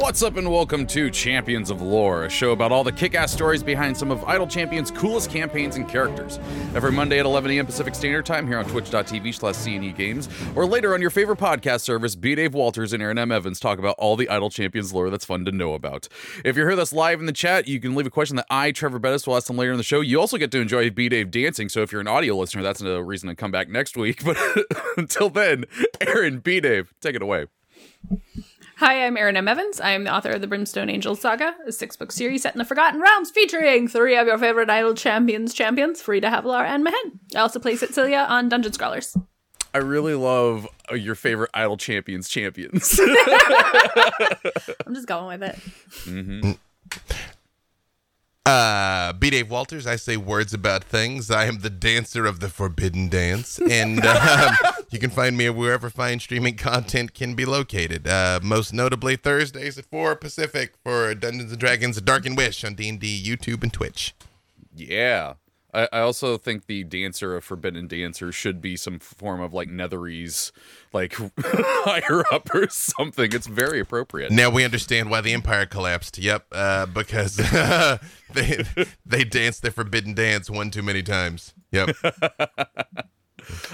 What's up, and welcome to Champions of Lore, a show about all the kick ass stories behind some of Idle Champions' coolest campaigns and characters. Every Monday at 11 a.m. Pacific Standard Time here on twitch.tv slash CNE Games, or later on your favorite podcast service, B. Dave Walters and Erin M. Evans talk about all the Idle Champions lore that's fun to know about. If you're here us live in the chat, you can leave a question that I, Trevor Bettis, will ask them later in the show. You also get to enjoy B. Dave dancing, so if you're an audio listener, that's a reason to come back next week. But until then, Erin, B. Dave, take it away. Hi, I'm Erin M. Evans. I am the author of the Brimstone Angels Saga, a six book series set in the Forgotten Realms featuring three of your favorite idle champions champions, Farideh Havilar and Mehen. I also play Cecilia on Dungeon Scholars. I really love uh, your favorite idle champions champions. I'm just going with it. mm-hmm. Uh, B. Dave Walters, I say words about things. I am the dancer of the forbidden dance, and um, you can find me wherever fine streaming content can be located. Uh, most notably Thursdays at four Pacific for Dungeons and Dragons: A Darkened Wish on D and D, YouTube, and Twitch. Yeah, I, I also think the dancer of Forbidden Dancer should be some form of like Netherese, like higher up or something. It's very appropriate. Now we understand why the Empire collapsed. Yep, uh, because they they danced the Forbidden Dance one too many times. Yep.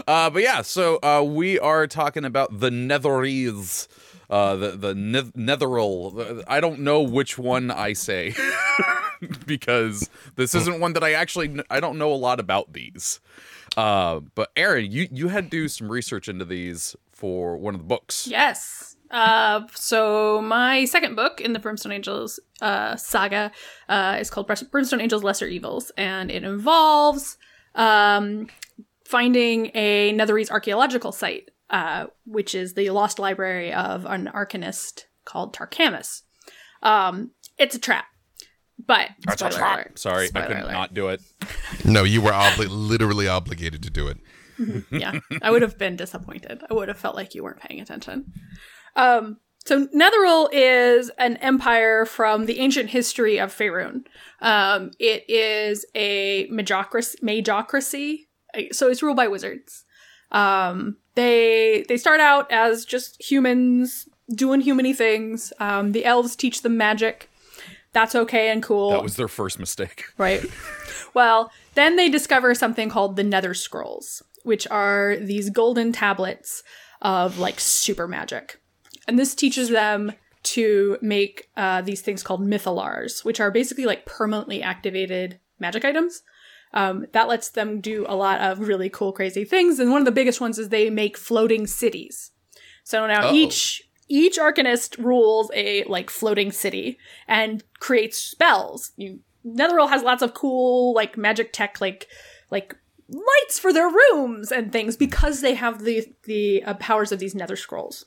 uh, but yeah, so uh, we are talking about the Netherese uh, the the ne- Netheril. I don't know which one I say because this isn't one that I actually I don't know a lot about these. Uh, but Erin, you you had to do some research into these for one of the books. Yes. Uh, so my second book in the Brimstone Angels uh, saga uh, is called Brimstone Angels Lesser Evils, and it involves um, finding a Netherese archaeological site uh, which is the lost library of an arcanist called Tarkamus. Um, it's a trap. But That's a trap. Alert, Sorry, I could not do it. No, you were obli- literally obligated to do it. Mm-hmm. yeah, I would have been disappointed. I would have felt like you weren't paying attention. Um, so Netheril is an empire from the ancient history of Faerun. Um, it is a magocracy, magocracy. So it's ruled by wizards. Um, they they start out as just humans doing humany things. Um, the elves teach them magic. That's okay and cool. That was their first mistake. Right. well, then they discover something called the Nether Scrolls, which are these golden tablets of like super magic. And this teaches them to make uh, these things called mythallars, which are basically like permanently activated magic items. Um, that lets them do a lot of really cool, crazy things. And one of the biggest ones is they make floating cities. So now Uh-oh. each each arcanist rules a like floating city and creates spells. You Netheril has lots of cool like magic tech, like like lights for their rooms and things because they have the the uh, powers of these Nether scrolls.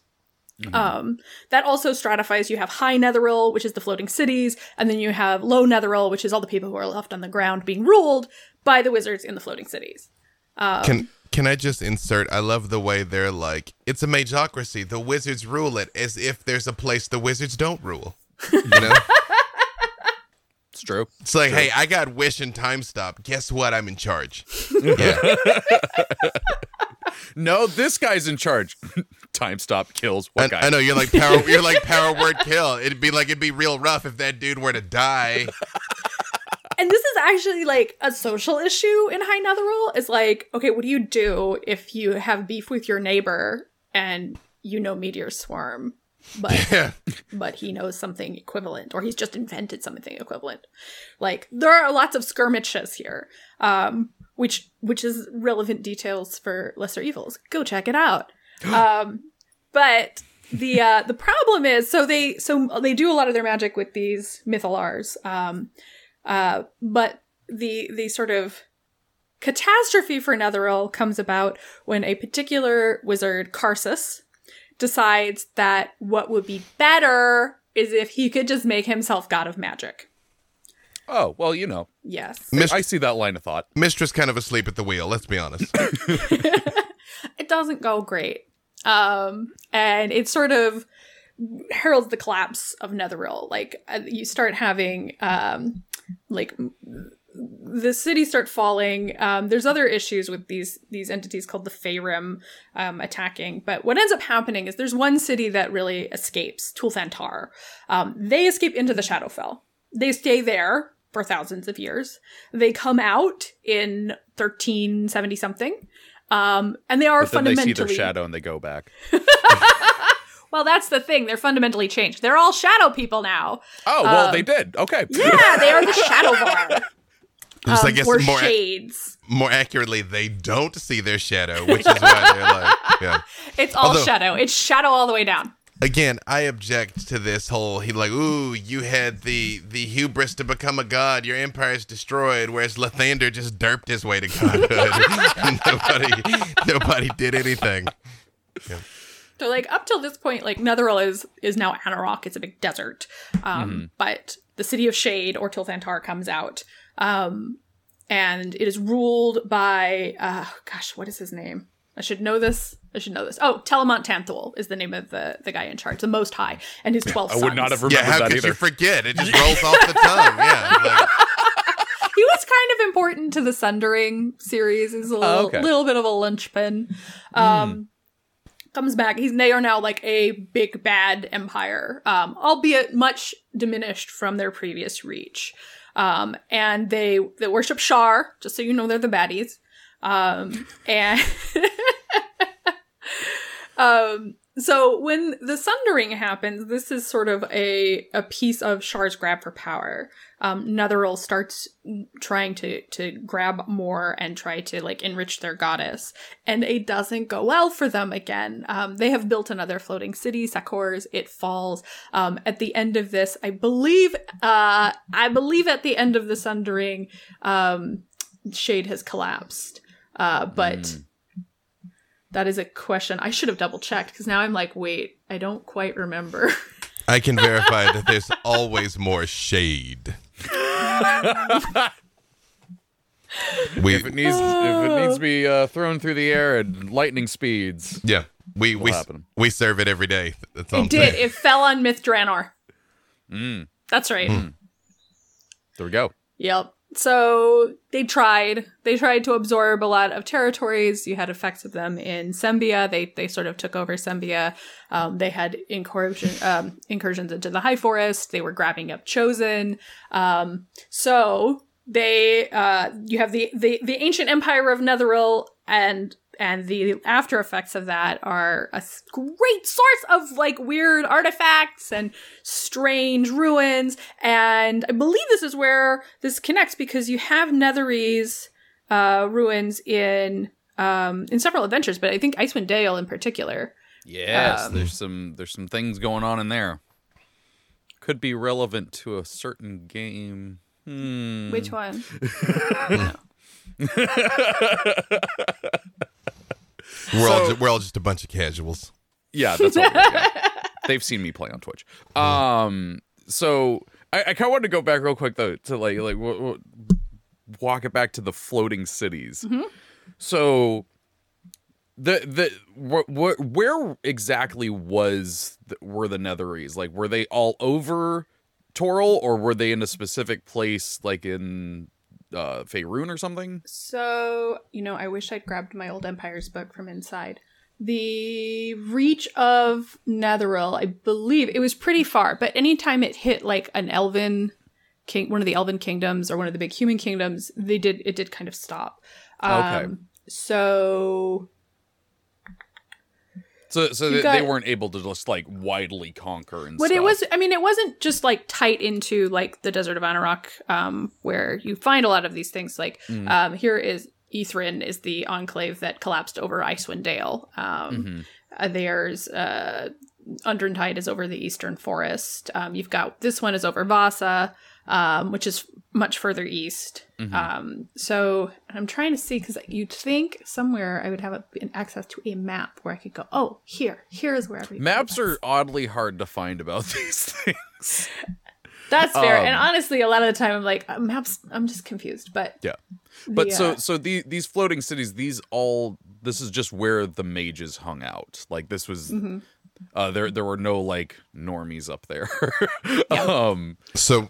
Mm-hmm. Um, that also stratifies. You have high Netheril, which is the floating cities, and then you have low Netheril, which is all the people who are left on the ground being ruled by the wizards in the floating cities. Um, can can I just insert? I love the way they're like, it's a magocracy. The wizards rule it as if there's a place the wizards don't rule. You know. It's true. It's like, true. hey, I got wish and time stop. Guess what? I'm in charge. Yeah. no, this guy's in charge. time stop kills. What I, guy? I know you're like power. You're like power word kill. It'd be like it'd be real rough if that dude were to die. And this is actually like a social issue in High Netheril. Is like, okay, what do you do if you have beef with your neighbor and you know Meteor Swarm, but yeah. but he knows something equivalent, or he's just invented something equivalent. Like there are lots of skirmishes here, um, which which is relevant details for Lesser Evils. Go check it out. um, but the uh, the problem is so they so they do a lot of their magic with these mythallars, um, uh, but the the sort of catastrophe for Netheril comes about when a particular wizard, Karsus, decides that what would be better is if he could just make himself god of magic. Oh, well, you know. Yes. Mist- I see that line of thought. Mistress kind of asleep at the wheel, let's be honest. it doesn't go great. Um, and it sort of heralds the collapse of Netheril. Like uh, you start having um, like the cities start falling. Um, there's other issues with these these entities called the phaerimm um, attacking. But what ends up happening is there's one city that really escapes, Thultanthar. Um, they escape into the Shadowfell. They stay there for thousands of years. They come out in 1370 something. Um, and they are But then they fundamentally see their shadow and they go back. well, that's the thing. They're fundamentally changed. They're all shadow people now. Oh well, they did. Okay. Yeah, they are the shadow bar. Just, I Um, guess or more shades. more accurately, they don't see their shadow, which is why they're like, yeah. It's all Although- shadow. It's shadow all the way down. Again, I object to this whole. He like, ooh, you had the the hubris to become a god. Your empire's destroyed. Whereas Lathander just derped his way to godhood. nobody, nobody did anything. So like up till this point, like Netheril is is now Anauroch. It's a big desert. Um, but the city of Shade or Thultanthar comes out. Um, and it is ruled by uh gosh, what is his name? I should know this. I should know this. Oh, Telemont Tanthul is the name of the the guy in charge, the Most High, and his twelve I sons. would not have Yeah, remembered how that could either. you forget? It just rolls off the tongue. Yeah, like, he was kind of important to the Sundering series. He's a little, Oh, okay. little bit of a linchpin. Um, Comes back. He's they are now like a big bad empire, um, albeit much diminished from their previous reach. Um, and they they worship Shar, just so you know, they're the baddies. Um, and um, so when the sundering happens, this is sort of a a piece of Shar's grab for power. Um, Netheril starts trying to to grab more and try to like enrich their goddess, and it doesn't go well for them again. Um, they have built another floating city, Sakkors. It falls. Um, at the end of this, I believe, uh, I believe at the end of the sundering, um, Shade has collapsed. Uh, but that is a question I should have double checked because now I'm like, wait, I don't quite remember. I can verify that there's always more shade. we if it needs if it needs to be uh, thrown through the air at lightning speeds, yeah we we happen. we serve it every day. That's all I'm it did. saying. It fell on Myth Drannor. Mm. That's right. there we go. Yep. So they tried. They tried to absorb a lot of territories. You had effects of them in Sembia. They they sort of took over Sembia. Um, they had incursion, um, incursions into the High Forest. They were grabbing up Chosen. Um, so they uh, you have the, the the ancient empire of Netheril and and the after effects of that are a great source of like weird artifacts and strange ruins and i believe this is where this connects because you have netherese uh ruins in um in several adventures but i think icewind dale in particular Yes, Um, there's some there's some things going on in there. Could be relevant to a certain game. Hmm. which one We're all So- ju- we're all just a bunch of casuals. Yeah, that's all. yeah. They've seen me play on Twitch. Um, so I, I kind of wanted to go back real quick though to like like w- w- walk it back to the floating cities. So the the wh- wh- where exactly was the, were the Netherese? Like, were they all over Toril, or were they in a specific place, like in uh Faerun or something? So, you know, I wish I'd grabbed my old Empires book from inside. The reach of Netheril, I believe it was pretty far, but anytime it hit like an elven king, one of the elven kingdoms or one of the big human kingdoms, they did it did kind of stop. Okay. Um, so So so they, got- they weren't able to just like widely conquer and But stuff. it was, I mean, it wasn't just like tight into like the desert of Anauroch, um, where you find a lot of these things. Like, um, here is Ythryn is the enclave that collapsed over Icewind Dale. Um, uh, there's, uh, Undrentide is over the eastern forest. Um, you've got this one is over Vaasa, um, which is much further east. Um, so I'm trying to see because you'd think somewhere I would have a, an access to a map where I could go. Oh, here, here is where everything. Maps was." are oddly hard to find about these things. That's fair. Um, and honestly, a lot of the time I'm like, uh, maps, I'm just confused. But Yeah. But The, so uh, so the, these floating cities, these all this is just where the mages hung out. Like this was Mm-hmm. uh there there were no like normies up there. um So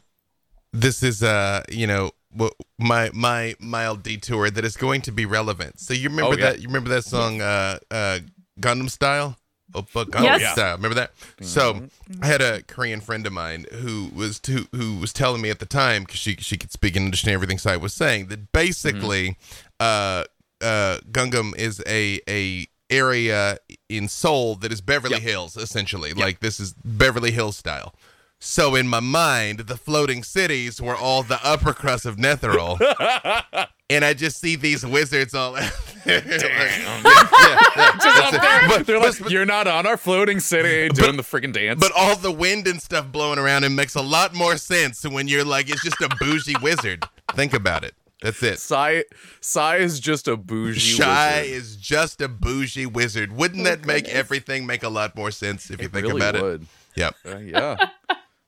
this is uh you know w- my my mild detour that is going to be relevant. So you remember Oh, yeah. that you remember that song uh uh Gangnam Style? Oh, Oppa Gangnam Yes. Style. Remember that? So I had a Korean friend of mine who was to, who was telling me at the time because she she could speak and understand everything Psy was saying that basically uh uh Gangnam is a a area in Seoul that is Beverly Yep. Hills essentially. Like this is Beverly Hills style. So in my mind, the floating cities were all the upper crust of Netheril. and I just see these wizards all out there. Like, yeah, yeah, yeah, that's it. But, They're but- like, you're not on our floating city doing the freaking dance. but all the wind and stuff blowing around it makes a lot more sense when you're like, it's just a bougie wizard. Think about it. That's it. Psy, Psy is just a bougie Shy wizard. is just a bougie wizard. Wouldn't Oh, that make everything make a lot more sense if you think really about it? It would. Yep. Uh, yeah,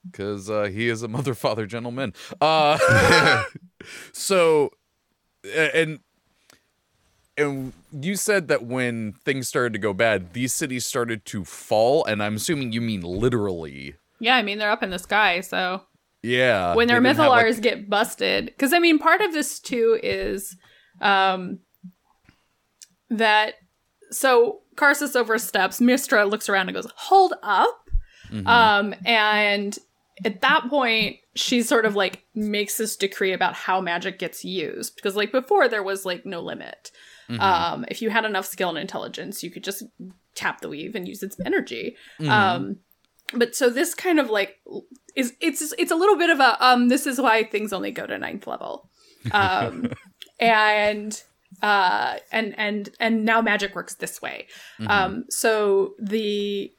because uh, he is a mother, father, gentleman. Uh, so, and and you said that when things started to go bad, these cities started to fall, and I'm assuming you mean literally. Yeah, I mean they're up in the sky, so Yeah. when their didn't like- get busted because i mean part of this too is um that so Karsus oversteps mystra looks around and goes hold up Mm-hmm. um and at that point she sort of like makes this decree about how magic gets used. Because like before there was like no limit. Mm-hmm. um if you had enough skill and intelligence you could just tap the weave and use its energy. Mm-hmm. um but so this kind of like is it's it's a little bit of a um this is why things only go to ninth level. Um and uh and and and now magic works this way. Um so the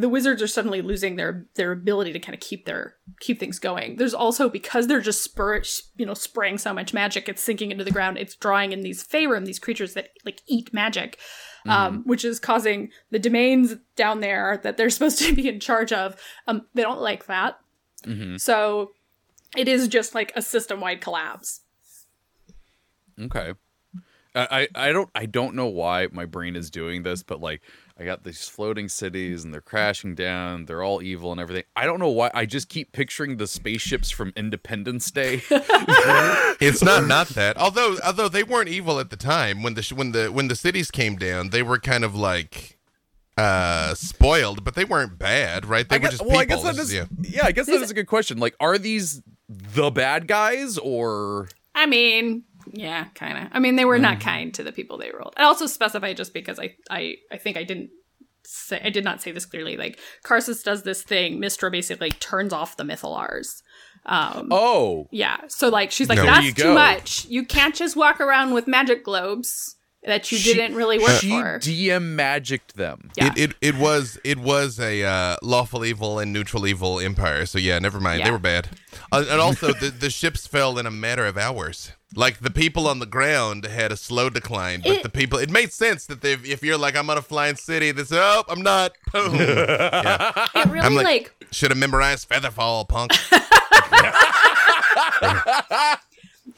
the wizards are suddenly losing their their ability to kind of keep their keep things going. There's also because they're just spur you know spraying so much magic it's sinking into the ground it's drawing in these Faerun, these creatures that like eat magic um, which is causing the domains down there that they're supposed to be in charge of um, they don't like that. So it is just like a system-wide collapse. Okay. I I don't I don't know why my brain is doing this, but like I got these floating cities and they're crashing down. They're all evil and everything. I don't know why. I just keep picturing the spaceships from Independence Day. It's not not that. Although although they weren't evil at the time when the when the when the cities came down, they were kind of like uh spoiled, but they weren't bad, right? They I were guess, just well, I people. guess that This is is- yeah. I guess that is a good question. Like, are these the bad guys or? I mean, yeah, kind of. I mean, they were not kind to the people they rolled. I also specify just because I, I, I think I didn't say, I did not say this clearly. Like, Karsus does this thing. Mystra basically turns off the Mythallars. Um, Oh, yeah. So like, she's like, No. There that's too much. You can't just walk around with magic globes that you She- didn't really work she for. DM magicked them. Yeah. It, it it was it was a uh, lawful evil and neutral evil empire. So yeah, never mind. Yeah. They were bad, uh, and also the the ships fell in a matter of hours. Like the people on the ground had a slow decline, but It- the people it made sense that they if you're like I'm on a flying city, this oh I'm not. Boom. yeah. it really I'm like, like- Should have memorized Featherfall, punk.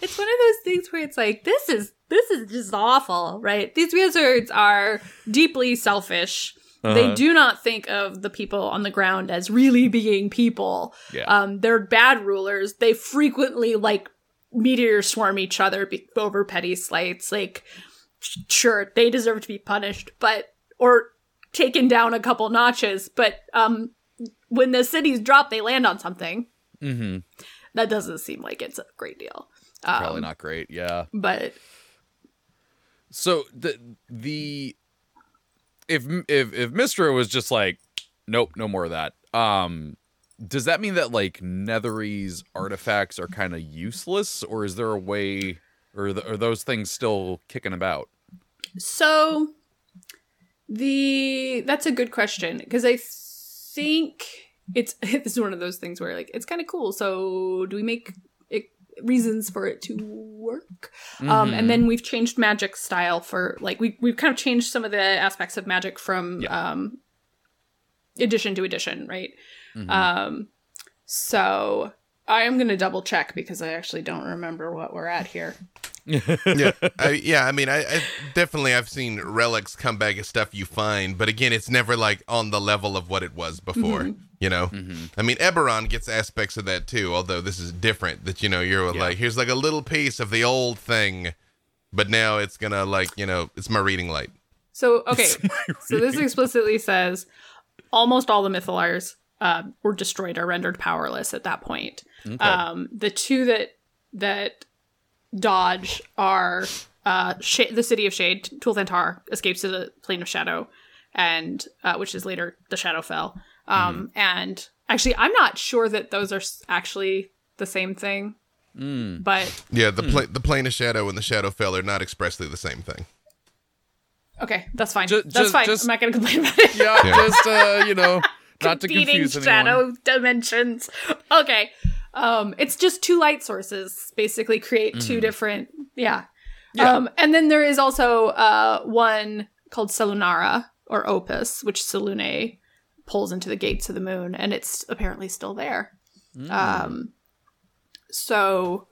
it's one of those things where it's like this is this is just awful right these wizards are deeply selfish they do not think of the people on the ground as really being people Yeah. um they're bad rulers they frequently like meteor swarm each other be- over petty slights like sure they deserve to be punished but or taken down a couple notches but um when the cities drop they land on something Mm-hmm. that doesn't seem like it's a great deal um, Probably not great. Yeah. but So the the if if if Mystra was just like, nope, no more of that. Um, does that mean that like Netherese artifacts are kind of useless, or is there a way, or are those things still kicking about? So the that's a good question because I think it's it's one of those things where like it's kind of cool. So do we make it, reasons for it to work? Um, and then we've changed magic style for like we we've kind of changed some of the aspects of magic from Yeah. um edition to edition, right? Mm-hmm. Um, so I am gonna double check because I actually don't remember what we're at here. yeah, I, yeah. I mean, I, I definitely I've seen relics come back as stuff you find, but again, it's never like on the level of what it was before. Mm-hmm. You know, mm-hmm. I mean, Eberron gets aspects of that too. Although this is different. That you know, you're like, here's like a little piece of the old thing, but now it's gonna like you know, it's my reading light. So okay, so this explicitly says almost all the Mythallars uh, were destroyed or rendered powerless at that point. Um, the two that that dodge are uh, Sh- the city of Shade. Thultanthar escapes to the plane of Shadow, and uh, which is later the Shadowfell. Um, And actually, I'm not sure that those are actually the same thing. But Yeah, the pla- the plane of shadow and the Shadowfell are not expressly the same thing. okay, that's fine. Ju- that's just- fine. just- I'm not going to complain about it. Yeah, just uh, you know, not to confuse anyone. shadow dimensions. Okay. Um, it's just two light sources basically create two different yeah. Um, and then there is also uh one called Selunara or Opus, which Selune pulls into the gates of the moon, and it's apparently still there. Um, so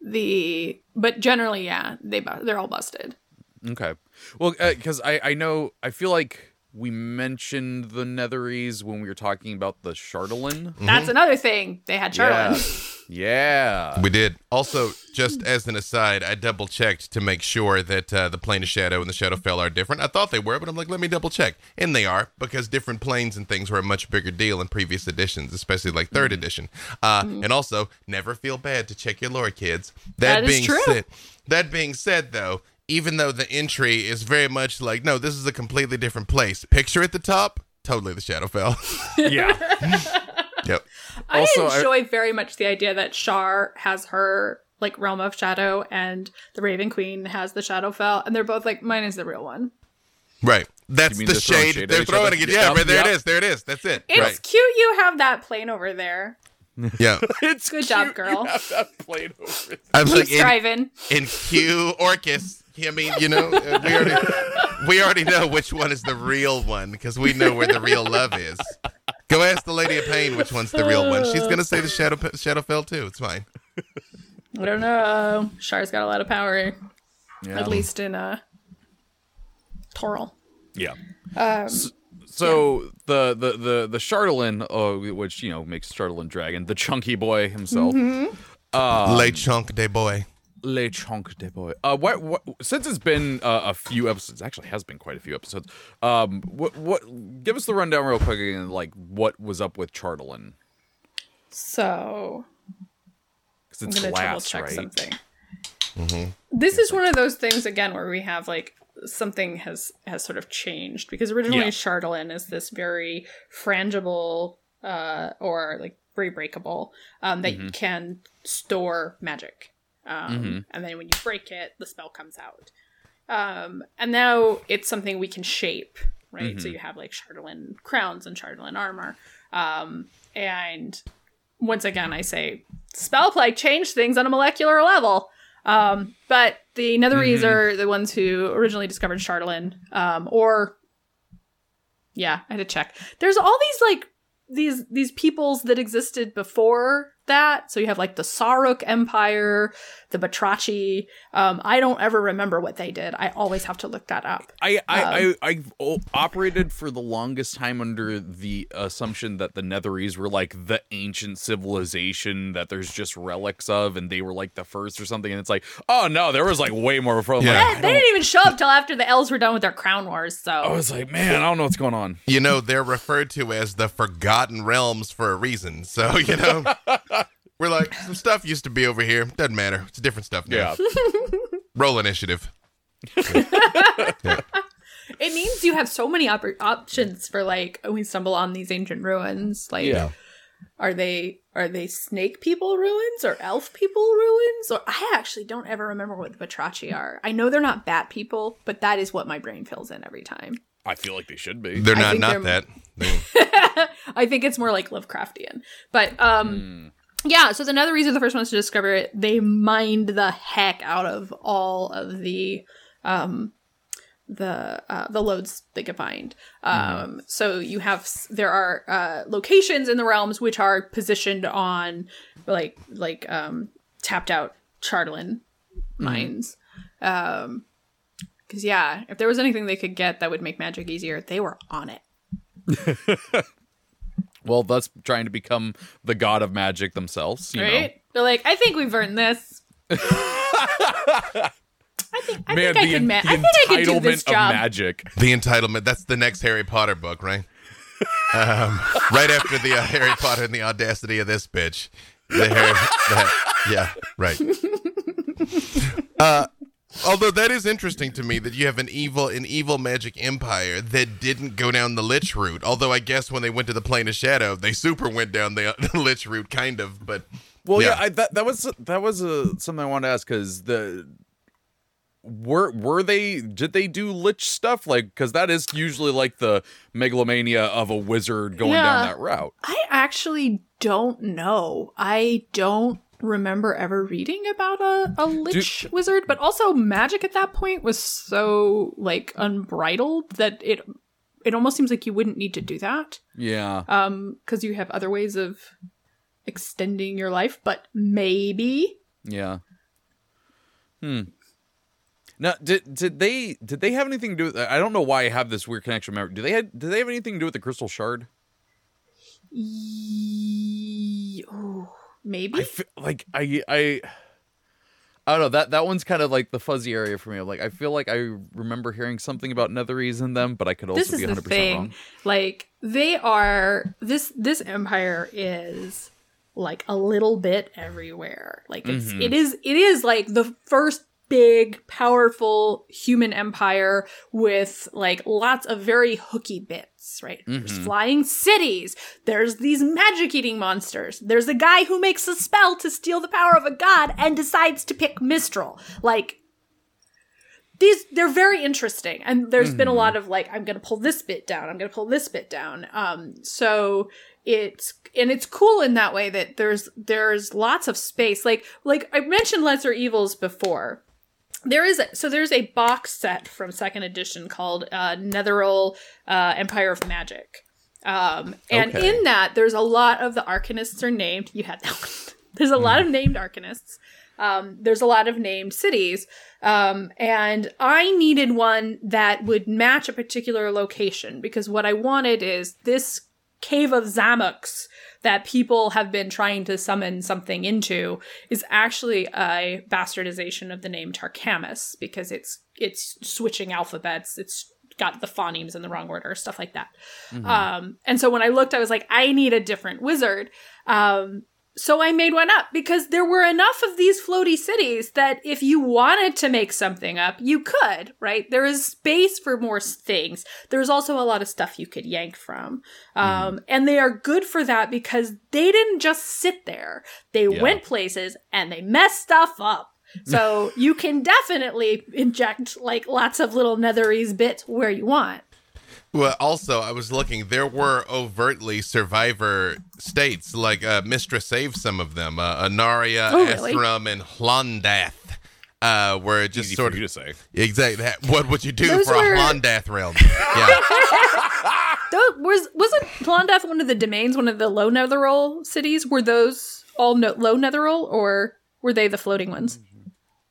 the but generally, yeah, they bu- they're all busted. Okay. Well, because I I know I feel like we mentioned the Netherese when we were talking about the Chardalyn. That's another thing. They had Yeah. Yeah. We did. Also, just as an aside, I double checked to make sure that uh, the plane of shadow and the Shadowfell are different. I thought they were, but I'm like, let me double check, and they are because different planes and things were a much bigger deal in previous editions, especially like 3rd edition. Uh, And also, never feel bad to check your lore, kids. That, That is being true. said, that being said, though. Even though the entry is very much like, no, this is a completely different place. Picture at the top, totally the Shadowfell. Yeah. yep. Also, I- I enjoy very much the idea that Shar has her like realm of shadow and the Raven Queen has the Shadowfell, and they're both like mine is the real one. Right. That's the they're shade. shade at they're each throwing it. Yeah, Yep, there yep. it is. There it is. That's it. It's right. cute you have that plane over there. Yeah. it's Good job, girl. You have that plate over it. I'm Keep like in, in Q Orcus. I mean, you know, uh, we already we already know which one is the real one because we know where the real love is. Go ask the Lady of Pain which one's the real one. She's gonna say the Shadow Shadowfell too. It's fine. I don't know. Shar's got a lot of power, Yeah. at least in uh Toril. Yeah. Um, S- So the the the the Chardalyn, uh, which you know makes Chardalyn dragon, the chunky boy himself, Mm-hmm. Le Chunk de Boy. Le Chunk de boy. Uh, what, what since it's been uh, a few episodes, actually has been quite a few episodes. Um, what what? Give us the rundown real quick again, like what was up with Chardalyn? so Because I'm it's gonna double glass, check right? something. This is one of those things again where we have like something has has sort of changed because originally Yeah. Chardalyn is this very frangible uh, or like very breakable um, that Mm-hmm. can store magic, um, and then when you break it, the spell comes out. Um, and now it's something we can shape, right? Mm-hmm. So you have like Chardalyn crowns and Chardalyn armor, um, and once again, I say spell plague changed things on a molecular level. Um, but the Netherese are the ones who originally discovered Chardalyn, um, or yeah, I had to check. There's all these like these these peoples that existed before that. So you have like the Sarrukh Empire, the Batrachi. Um, I don't ever remember what they did. I always have to look that up. I I, Um, I I've o- operated for the longest time under the assumption that the Netherese were like the ancient civilization that there's just relics of, and they were like the first or something. And it's like, oh no, there was like way more before. Yeah. Like, they didn't even show up till after the elves were done with their crown wars. So I was like, man, I don't know what's going on. You know, they're referred to as the Forgotten Realms for a reason. So, you know, we're like, some stuff used to be over here. Doesn't matter. It's different stuff now. Yeah, Roll initiative. It means you have so many op- options for like when we stumble on these ancient ruins. Like, yeah. are they are they snake people ruins or elf people ruins? Or I actually don't ever remember what the Batrachi are. I know they're not bat people, but that is what my brain fills in every time. I feel like they should be. They're not not they're- that. I think it's more like Lovecraftian. But um yeah, so another reason the first ones to discover it, they mined the heck out of all of the um the uh, the loads they could find. Um so you have there are uh locations in the realms which are positioned on like like um tapped out Chardalyn minds. Um, because yeah, if there was anything they could get that would make magic easier, they were on it. Well, thus trying to become the god of magic themselves. You Right? They're like, I think we've earned this. I think I know. Man, think I the, could ma- I think I could do this entitlement of job. magic. The entitlement. That's the next Harry Potter book, right? um, right after the uh, Harry Potter and the audacity of this bitch. The Harry, the- yeah, right. Uh, although that is interesting to me that you have an evil, an evil magic empire that didn't go down the lich route. Although I guess when they went to the plane of shadow, they super went down the, the lich route, kind of. But Well, yeah, Yeah. I, that that was that was uh, something I wanted to ask because the were were they did they do lich stuff like because that is usually like the megalomania of a wizard going down that route. I actually don't know. I don't remember ever reading about a, a lich wizard, but also magic at that point was so like unbridled that it it almost seems like you wouldn't need to do that. Yeah, Um, because you have other ways of extending your life, but maybe. yeah. Hmm. Now, did did they did they have anything to do with? I don't know why I have this weird connection. Remember, do they had do they have anything to do with the crystal shard? Ye- ooh, maybe. I feel like I I I don't know that that one's kind of like the fuzzy area for me. Like I feel like I remember hearing something about Netherese in them, but I could also this is be 100 percent thing wrong. like they are this this empire is like a little bit everywhere like it's Mm-hmm. it is it is like the first big powerful human empire with like lots of very hooky bits right? There's Mm-hmm. flying cities. There's these magic eating monsters. There's a guy who makes a spell to steal the power of a god and decides to pick mistral. Like these they're very interesting. And there's been a lot of like i'm gonna pull this bit down i'm gonna pull this bit down. Um so it's and it's cool in that way that there's there's lots of space. Like like i mentioned lesser evils before there is a, so there's a box set from second edition called uh netheril uh empire of magic. Um and Okay. in that there's a lot of the arcanists are named. You had that one. There's a lot of named arcanists. Um, there's a lot of named cities. Um, and i needed one that would match a particular location because what i wanted is this cave of zamox that people have been trying to summon something into is actually a bastardization of the name tarkamus because it's it's switching alphabets. It's got the phonemes in the wrong order stuff like that. Um, and so when i looked i was like i need a different wizard. Um, so I made one up because there were enough of these floaty cities that if you wanted to make something up, you could, right? There is space for more things. There's also a lot of stuff you could yank from. Um, and they are good for that because they didn't just sit there. They Yeah. went places and they messed stuff up. So you can definitely inject like lots of little netherese bits where you want. Well, also, I was looking. There were overtly survivor states, like uh, Mystra saved some of them. Uh, Anaria, Oh, really? Asram, and Hlondath uh, were just Easy sort for of you to say. exactly. That, what would you do Those for were- a Hlondath realm? Yeah, Those, was wasn't Klondath one of the domains, one of the low netheril cities? Were those all no, low netheril, or were they the floating ones?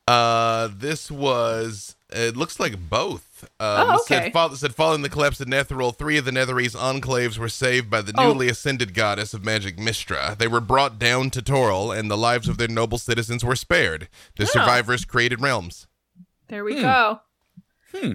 uh, this was. It looks like both. Um, Oh, okay. Said, fol- said following the collapse of Netheril, three of the Netherese enclaves were saved by the Oh. newly ascended goddess of magic Mystra. They were brought down to Toril, and the lives of their noble citizens were spared. The Oh. survivors created realms. There we go. Hmm.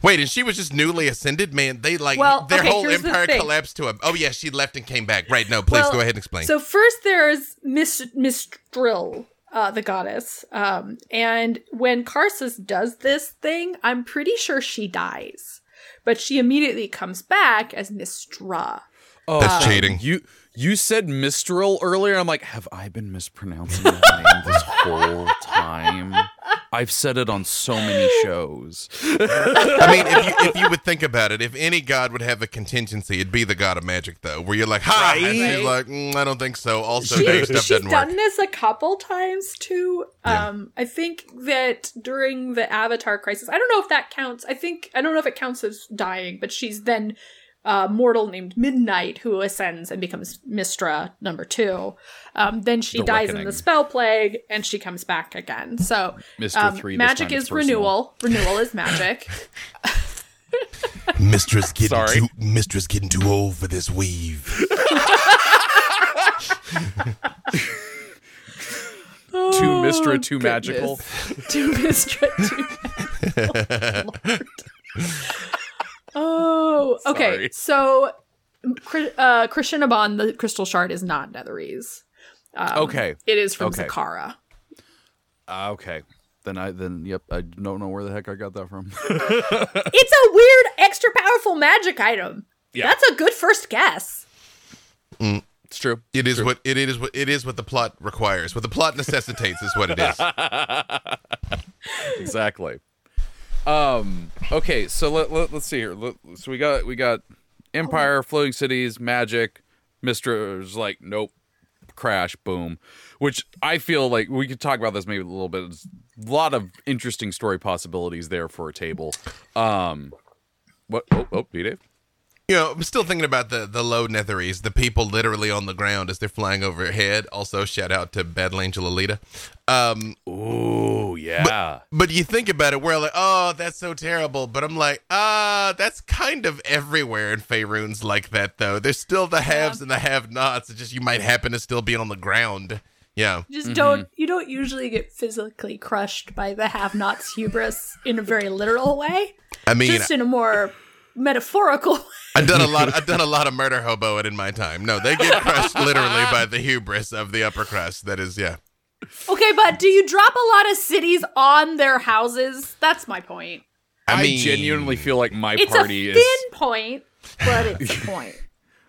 Wait, and she was just newly ascended, man. They like Well, their okay, whole here's the empire collapsed to a. Oh yeah, she left and came back. Right? No, please Well, go ahead and explain. So first, there's Miss Mystryl, uh, the goddess, um, and when Karsus does this thing, I'm pretty sure she dies, but she immediately comes back as Mystra. Oh, That's cheating. You you said Mistral earlier. I'm like, have I been mispronouncing that name this whole time? I've said it on so many shows. I mean, if you, if you would think about it, if any god would have a contingency, it'd be the god of magic, though, where you're like, ha, and she's Right. like, mm, I don't think so. Also, She- their stuff she's doesn't done work. this a couple times too. Yeah. Um, I think that during the Avatar crisis, I don't know if that counts. I think I don't know if it counts as dying, but she's then uh, mortal named Midnight who ascends and becomes Mystra number two. Um, then she The dies in the spell plague and she comes back again. So Mr. um, Three, magic is renewal. Renewal is magic. Mistress getting Sorry. too mistress getting too old for this weave. Too Mistra, Oh, too magical. too Mistra to Lord. Oh, okay. So, uh, Crenshinibon, the crystal shard, is not Netherese. Um, Okay. It is from Okay. Zakhara. Ah, okay. Then I then yep. I don't know where the heck I got that from. It's a weird, extra powerful magic item. Yeah. That's a good first guess. it's true. It is what it is what it is what the plot requires. What the plot necessitates is what it is. exactly. Um. Okay. So let, let us see here. Let- so we got we got Empire, floating cities, magic. Mystra's like nope, crash, boom. Which I feel like we could talk about this maybe a little bit. There's a lot of interesting story possibilities there for a table. Um. What? Oh, oh, B-Dave? You know, I'm still thinking about the the low Netherese, the people literally on the ground as they're flying overhead. Also, shout out to Battle Angel Alita. Um, Ooh, yeah. but you think about it, we're like, oh, that's so terrible. But I'm like, ah, that's kind of everywhere in Faerun's like that, though. There's still the haves and the have-nots. It's just you might happen to still be on the ground. Yeah. You just don't you don't usually get physically crushed by the have-nots hubris in a very literal way. I mean, just in a more metaphorical I've done a lot. I've done a lot of murder hoboing in my time. No, they get crushed literally by the hubris of the upper crust. That is, yeah. Okay, but do you drop a lot of cities on their houses? That's my point. I, I, mean, genuinely feel like my It's party a is thin point, but it's a point.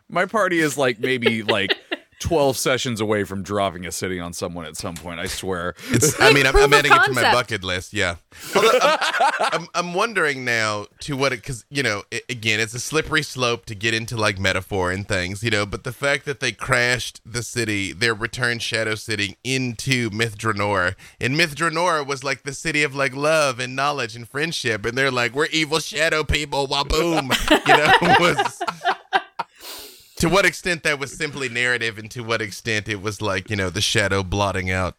my party is like maybe like 12 sessions away from dropping a city on someone at some point i swear It's, I mean, I'm, I'm of adding it to my bucket list. Yeah. Although, I'm, um, I'm, I'm wondering now to what it, because, you know, i again, it's a slippery slope to get into like metaphor and things, you know, but the fact that they crashed the city, their return Shadow City into Myth Drannor, and Myth Drannor was like the city of like love and knowledge and friendship, and they're like, we're evil shadow people, waboom, you know, was. To what extent that was simply narrative, and to what extent it was like you know the shadow blotting out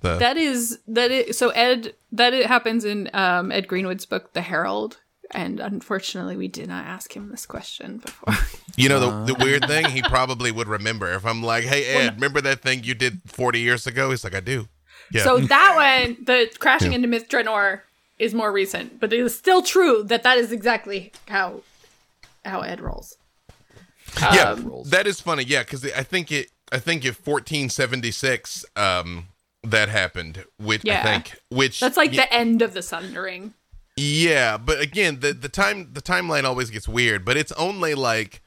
the That is that is so Ed that it happens in um Ed Greenwood's book The Herald. And unfortunately, we did not ask him this question before. You know the, the weird thing, he probably would remember if I'm like, "Hey Ed, remember that thing you did 40 years ago?" He's like, "I do." Yeah. So that one, the crashing into Myth Drannor, is more recent, but it is still true that that is exactly how how Ed rolls. Yeah, um, that is funny. Yeah, because I think it. I think if 1476 um that happened, which I think, which That's like yeah, the end of the Sundering. yeah, but again, the the time the timeline always gets weird, but it's only like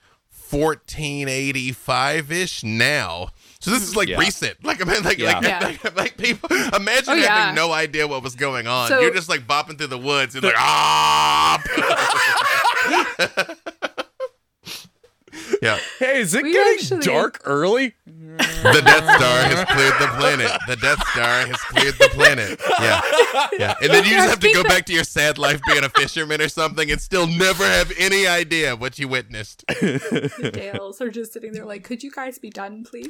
1485 ish now. So this is like Yeah. recent. Like I mean, like Yeah. like, Yeah. like, like people imagine Oh, yeah. having no idea what was going on. So- You're just like bopping through the woods and like ah. yeah, hey is it We getting actually- dark early the Death Star has cleared the planet. The Death Star has cleared the planet. Yeah, yeah. And then you just have to go back to your sad life being a fisherman or something, and still never have any idea what you witnessed. The Dales are just sitting there like, could you guys be done, please?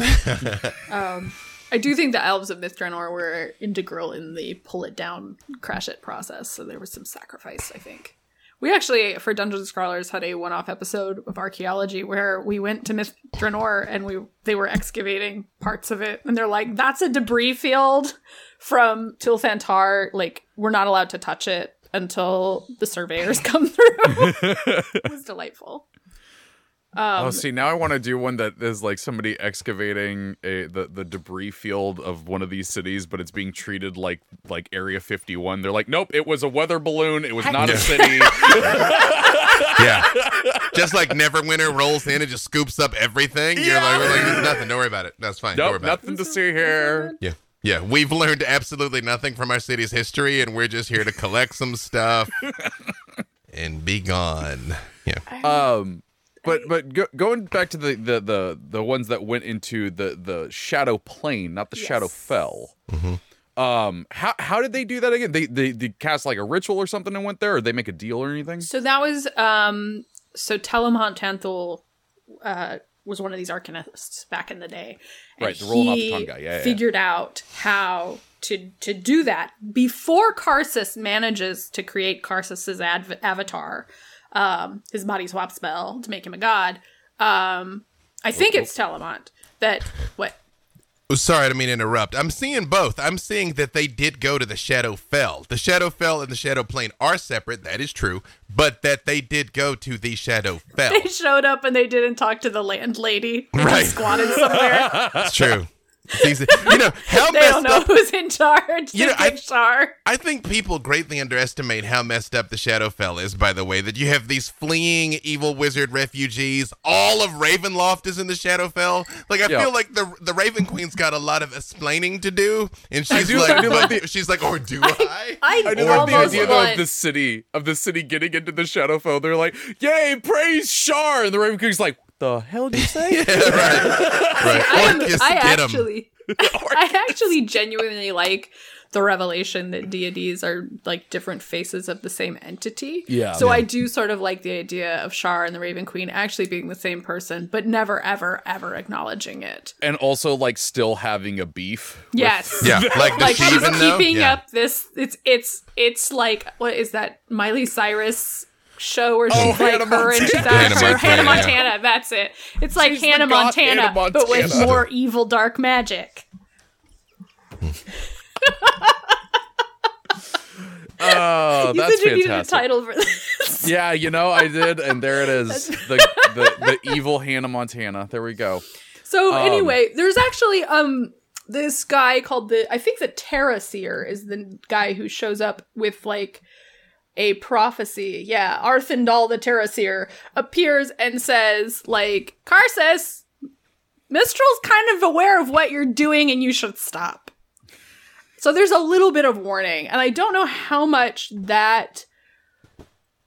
um, I do think the elves of Myth Drannor were integral in the pull it down, crash it process. So there was some sacrifice, I think. We actually, for Dungeons and Scholars, had a one-off episode of archaeology where we went to Myth and we they were excavating parts of it, and they're like, "That's a debris field from Thultanthar. Like, we're not allowed to touch it until the surveyors come through." it was delightful. Um, oh see now i want to do one that is like somebody excavating a the, the debris field of one of these cities but it's being treated like like area 51 they're like nope it was a weather balloon it was not a city Yeah, just like Neverwinter rolls in and just scoops up everything. You're like, we're like, there's nothing. Don't worry about it. That's fine. Don't worry about nothing to see here. Yeah. Yeah, we've learned absolutely nothing from our city's history, and we're just here to collect some stuff and be gone. Yeah. Um, but but go, going back to the, the the the ones that went into the the shadow plane, not the shadow Yes. fell. Um, how how did they do that again? They, they they cast like a ritual or something and went there, or they make a deal or anything? So that was um so Telemont Tanthul uh, was one of these arcanists back in the day. and Right, the rolling off the tongue guy. Yeah, yeah, yeah. figured out how to to do that before Karsus manages to create Karsus's adv- avatar, um, his body swap spell to make him a god. Um, I think it's Telemont that what Oh, sorry, I didn't mean to interrupt. I'm seeing both. I'm seeing that they did go to the Shadow Fell. The Shadow Fell and the Shadow Plane are separate. That is true. But that they did go to the Shadow Fell. they showed up and they didn't talk to the landlady. Right. squatted somewhere. It's true. It's easy. You know how they messed don't know up. who's in charge. You You know, I- Shar. I think people greatly underestimate how messed up the Shadowfell is, by the way, that you have these fleeing evil wizard refugees. All of Ravenloft is in the Shadowfell. Like, I Yeah. feel like the the Raven Queen's got a lot of explaining to do. And she's do- like, I do love but- she's like, or do I? I, I do Or love the idea though, want of the city of the city getting into the Shadowfell. They're like, "Yay, praise Shar!" And the Raven Queen's like, "The hell did you say?" right. right. I, am, I get 'em. actually, I actually genuinely like the revelation that deities are like different faces of the same entity. Yeah. So Yeah. I do sort of like the idea of Shar and the Raven Queen actually being the same person, but never, ever, ever acknowledging it. and also like still having a beef. with- Yes. Yeah, like, does Like she she's even know? keeping Yeah. up this. It's it's it's like what is that Miley Cyrus show where she's Oh, like Hannah her and she's Montana. Hannah or Hannah Montana, Montana. That's it. It's like Hannah Montana, Hannah but with more evil dark magic. Oh, You that's you needed a fantastic. title for this. Yeah, you know I did, and there it is. The the, the evil Hannah Montana. There we go. So Um, anyway, there's actually um this guy called the I think the Terra Seer is the guy who shows up with like a prophecy. Yeah, Arthendal the Terra Seer appears and says like Karsus, Mystra's kind of aware of what you're doing and you should stop. So there's a little bit of warning, and I don't know how much that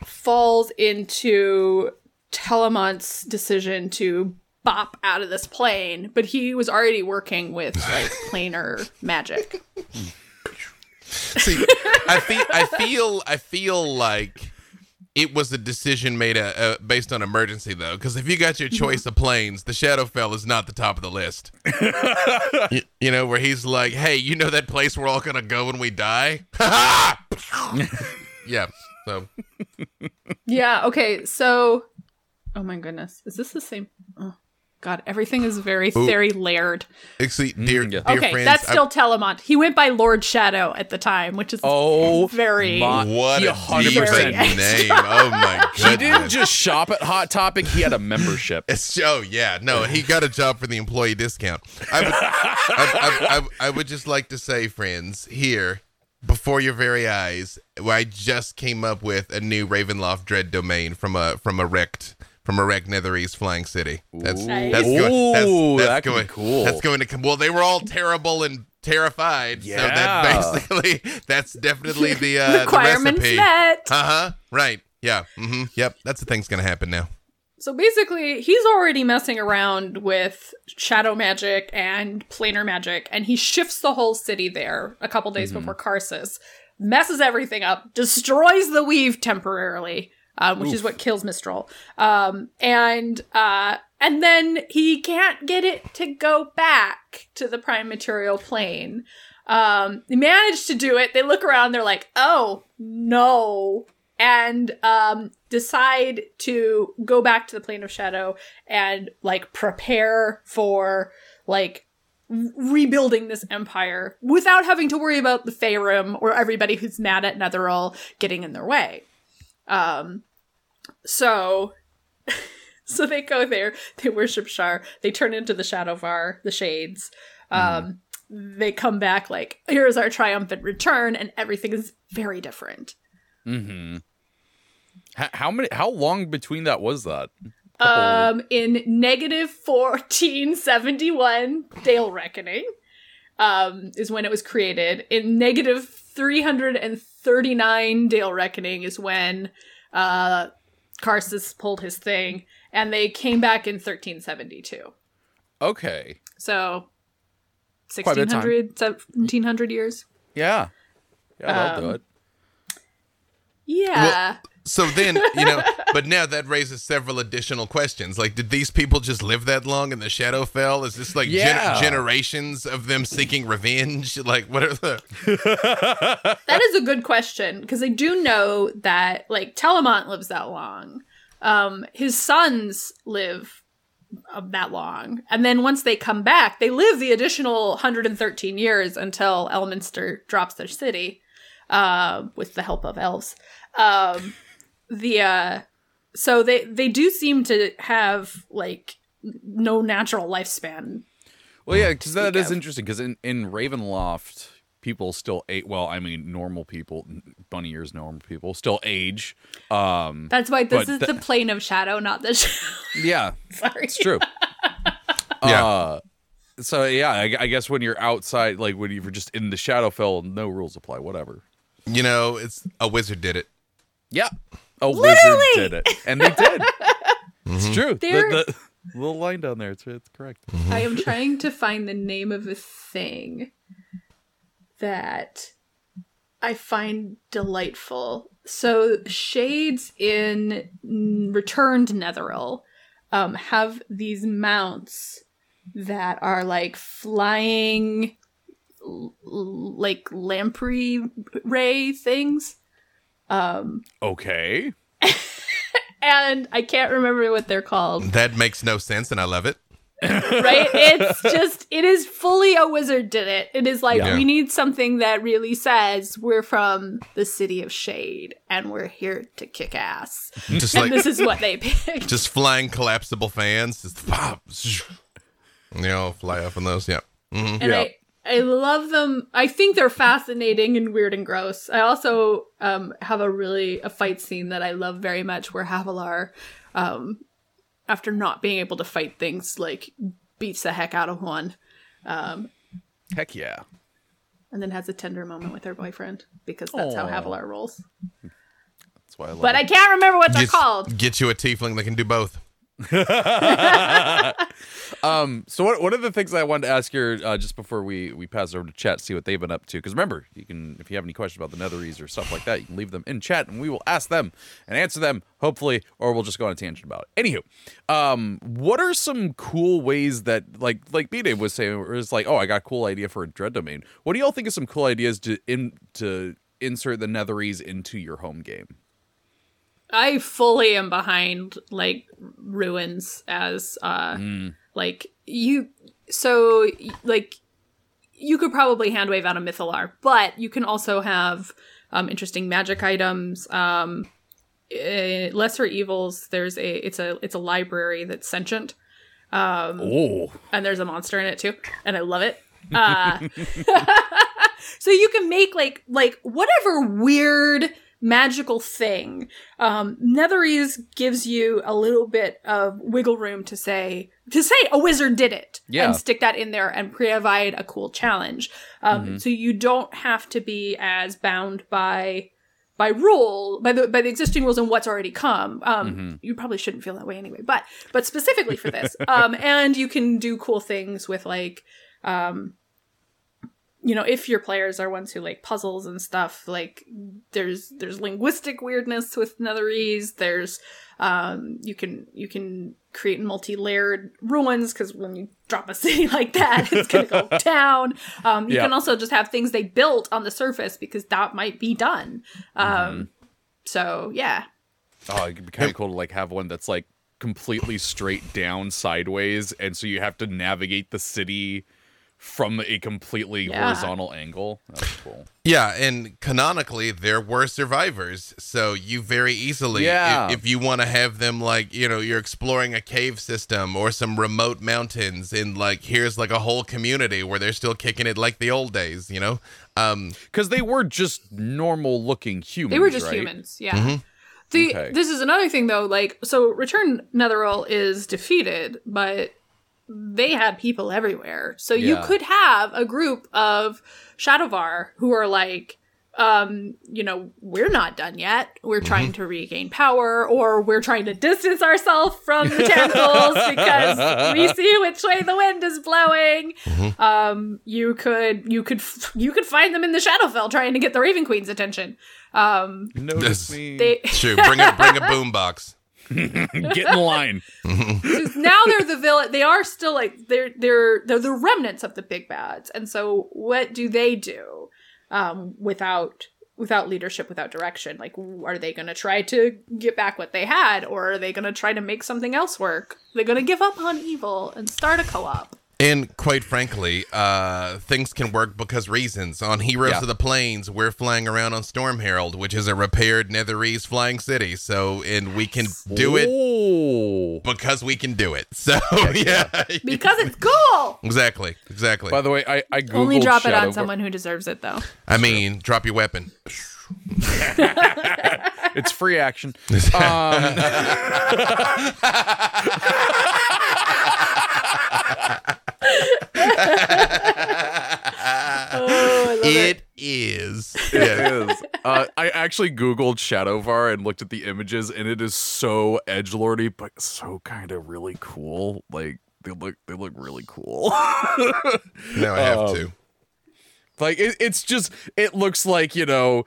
falls into Telamont's decision to bop out of this plane, but he was already working with like planar magic. See, I feel, I feel, I feel like it was a decision made uh, uh, based on emergency, though. Because if you got your choice of planes, the Shadowfell is not the top of the list. you, you know, where he's like, "Hey, you know that place we're all gonna go when we die?" yeah. So Yeah, okay, so oh my goodness. Is this the same oh god, everything is very very layered. actually, dear, mm, yeah. dear Okay, friends, that's I- still Telamont. He went by Lord Shadow at the time, which is Oh, very my- what a 100%. name! Oh my goodness. He didn't just shop at Hot Topic; he had a membership. It's oh yeah no he got a job for the employee discount. I would, I, I, I, I would just like to say, friends, here before your very eyes, I just came up with a new Ravenloft Dread domain from a from a wrecked from a wrecked Netherese flying city. That's Ooh. that's going. That's, that's that could be going. cool. That's going to come. Well, they were all terrible and terrified. So Yeah. that basically that's definitely the uh, requirements the recipe. met. Uh huh. Right. Yeah. Mm-hmm. Yep. That's the thing's gonna happen now. So basically, he's already messing around with shadow magic and planar magic, and he shifts the whole city there a couple days before Karsus, messes everything up, destroys the weave temporarily, um, which is what kills Mystra, um, and uh, and then he can't get it to go back to the prime material plane. Um, they managed to do it. They look around. They're like, "Oh no!" and um, decide to go back to the plane of shadow and like prepare for like rebuilding this empire without having to worry about the Faerun or everybody who's mad at Netheril getting in their way. Um, so. So they go there, they worship Shar, they turn into the Shadovar, the Shades. Um, They come back like, here's our triumphant return, and everything is very different. Mm-hmm. How, how many? How long between that was that? Um, in negative 1471, Dale Reckoning, um, is when it was created. In negative 339, Dale Reckoning is when, uh, Karsus pulled his thing, and they came back in 1372. Okay. So, Quite a bit of time. 1600, 1700 years. Yeah. Yeah, that'll do Um, it. Yeah. So then, you know, but now that raises several additional questions. Like, did these people just live that long in the Shadowfell? Is this like gen- generations of them seeking revenge? Like, what are the. That is a good question because I do know that like Telamont lives that long. Um, his sons live uh, that long, and then once they come back, they live the additional 113 years until Elminster drops their city, uh, with the help of elves. Um, the uh, so they they do seem to have like no natural lifespan. Well, yeah, because that is of. interesting. Because in in Ravenloft, people still age. Well, I mean, normal people, bunny ears, normal people still age. Um, That's why this is the- the plane of shadow, not the. Sh- yeah, Sorry, it's true. Yeah. Uh, so yeah, I, I guess when you're outside, like when you're just in the Shadowfell, no rules apply. Whatever. You know, it's a wizard did it. Yeah, a Literally! wizard did it, and they did. It's true. The, They're- the little line down there. It's it's correct. I am trying to find the name of a thing that I find delightful. So shades in Returned Netheril um, have these mounts that are like flying, l- l- like lamprey ray things. Um, Okay. and I can't remember what they're called. That makes no sense, and I love it. right? It's just it is fully a wizard did it. It is like Yeah. we need something that really says we're from the city of shade and we're here to kick ass. Just And like this is what they picked. just flying collapsible fans, just pop, you know, fly up on those. Yeah. Mm-hmm. and Yeah. I I love them. I think they're fascinating and weird and gross. I also um, have a really a fight scene that I love very much where Havilar, um, after not being able to fight things, like beats the heck out of one, um, Heck yeah. and then has a tender moment with her boyfriend because that's how Havilar rolls. That's why I love But it. I can't remember what they're Just called. Get you a tiefling that can do both. Um, so what, one of the things I wanted to ask here, uh, just before we, we pass over to chat, see what they've been up to. Because remember, you can if you have any questions about the Netherese or stuff like that, you can leave them in chat, and we will ask them and answer them, hopefully, or we'll just go on a tangent about it. Anywho, um, what are some cool ways that, like, like B Dave was saying, it's like, oh, I got a cool idea for a dread domain. What do y'all think of some cool ideas to in to insert the Netherese into your home game? I fully am behind like ruins as uh like you so like you could probably hand wave out a mythalar, but you can also have um interesting magic items. Um eh, lesser evils, there's a it's a it's a library that's sentient. Oh, and there's a monster in it too and i love it uh so you can make like like whatever weird magical thing. Um netherese gives you a little bit of wiggle room to say to say a wizard did it Yeah. and stick that in there and provide a cool challenge. Um so you don't have to be as bound by by rule by the by the existing rules and what's already come. Um you probably shouldn't feel that way anyway but but specifically for this. Um and you can do cool things with like um you know if your players are ones who like puzzles and stuff like there's there's linguistic weirdness with netherese. There's um you can you can create multi-layered ruins because when you drop a city like that it's gonna go down. Um you Yeah. can also just have things they built on the surface because that might be done. Um so yeah. Oh, it'd be kind of cool to like have one that's like completely straight down sideways, and so you have to navigate the city from a completely Yeah. horizontal angle. That's cool. Yeah, and canonically, there were survivors, so you very easily, Yeah. if, if you want to have them like, you know, you're exploring a cave system or some remote mountains, and like here's like a whole community where they're still kicking it like the old days, you know. Um, Because they were just normal looking humans. They were just right? humans, yeah. The Okay. this is another thing though, like so Return Netheril is defeated, but they had people everywhere. So you could have a group of Shadovar who are like um, you know, we're not done yet. We're trying to regain power, or we're trying to distance ourselves from the tentacles because we see which way the wind is blowing. Um, you could, you could, you could find them in the Shadowfell trying to get the Raven Queen's attention. Um, Notice me. They True. Bring a bring a boombox. Get in line. now they're the villain. They are still like they're they're they're the remnants of the big bads. And so what do they do um, without without leadership, without direction? Like, are they going to try to get back what they had, or are they going to try to make something else work? They're going to give up on evil and start a co-op. And quite frankly, uh, things can work because reasons. On Heroes Yeah. of the Plains, we're flying around on Storm Herald, which is a repaired Netherese flying city. So, and we can do it because we can do it. So, yeah. Because it's cool. exactly. Exactly. By the way, I, I googled Only drop it Shadow on someone who deserves it, though. I mean, drop your weapon. It's free action. Um, Oh, I love it. It is. Yeah. It is. Uh, I actually googled Shadovar and looked at the images, and it is so edge lordy, but so kind of really cool. Like they look, they look really cool. Now I have Um, to. like it, it's just, it looks like you know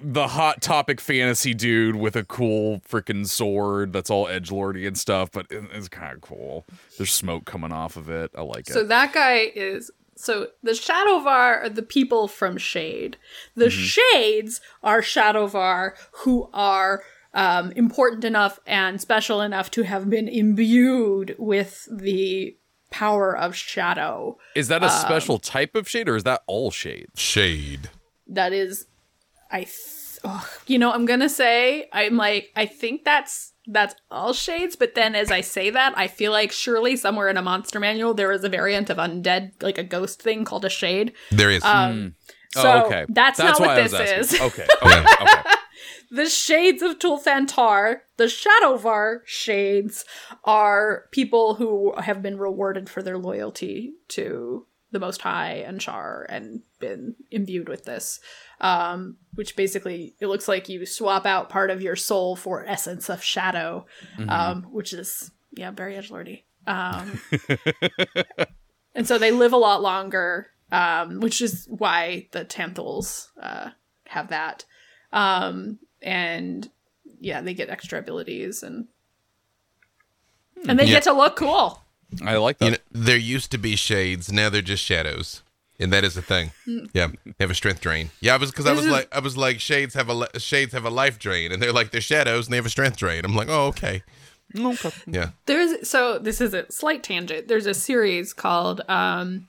the hot topic fantasy dude with a cool freaking sword that's all edge lordy and stuff, but it, it's kind of cool. There's smoke coming off of it. I like So it. So that guy is so the Shadovar are the people from Shade. The Mm-hmm. Shades are Shadovar who are um, important enough and special enough to have been imbued with the power of shadow. Is that a special type of shade, or is that all shades? Shade. That is, I, th- ugh, you know, I'm gonna say I'm like I think that's that's all shades. But then as I say that, I feel like surely somewhere in a monster manual there is a variant of undead, like a ghost thing called a shade. There is. Um, So oh, okay. that's, not what this is. Okay. Okay. okay. the shades of Thultanthar, the Shadovar shades, are people who have been rewarded for their loyalty to the Most High and Shar and been imbued with this. Um, which basically it looks like you swap out part of your soul for essence of shadow, um, which is yeah very edgelordy. Um, and so they live a lot longer, um, which is why the Tanthuls uh, have that. Um, and yeah, they get extra abilities and and they Yeah. get to look cool. I like that. You know, there used to be shades. Now they're just shadows, and that is a thing. Yeah, they have a strength drain. Yeah, I was because I was like, I was like, shades have a shades have a life drain, and they're like they're shadows, and they have a strength drain. I'm like, oh okay, okay. yeah. There's so this is a slight tangent. There's a series called um